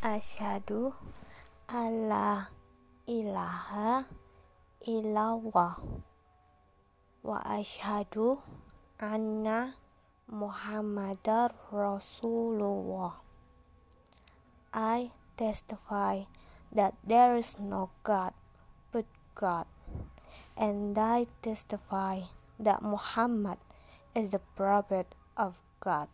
Asyhadu alla ilaha illallah wa asyhadu anna Muhammadar Rasulullah. I testify that there is no God but God, and I testify that Muhammad is the prophet of God.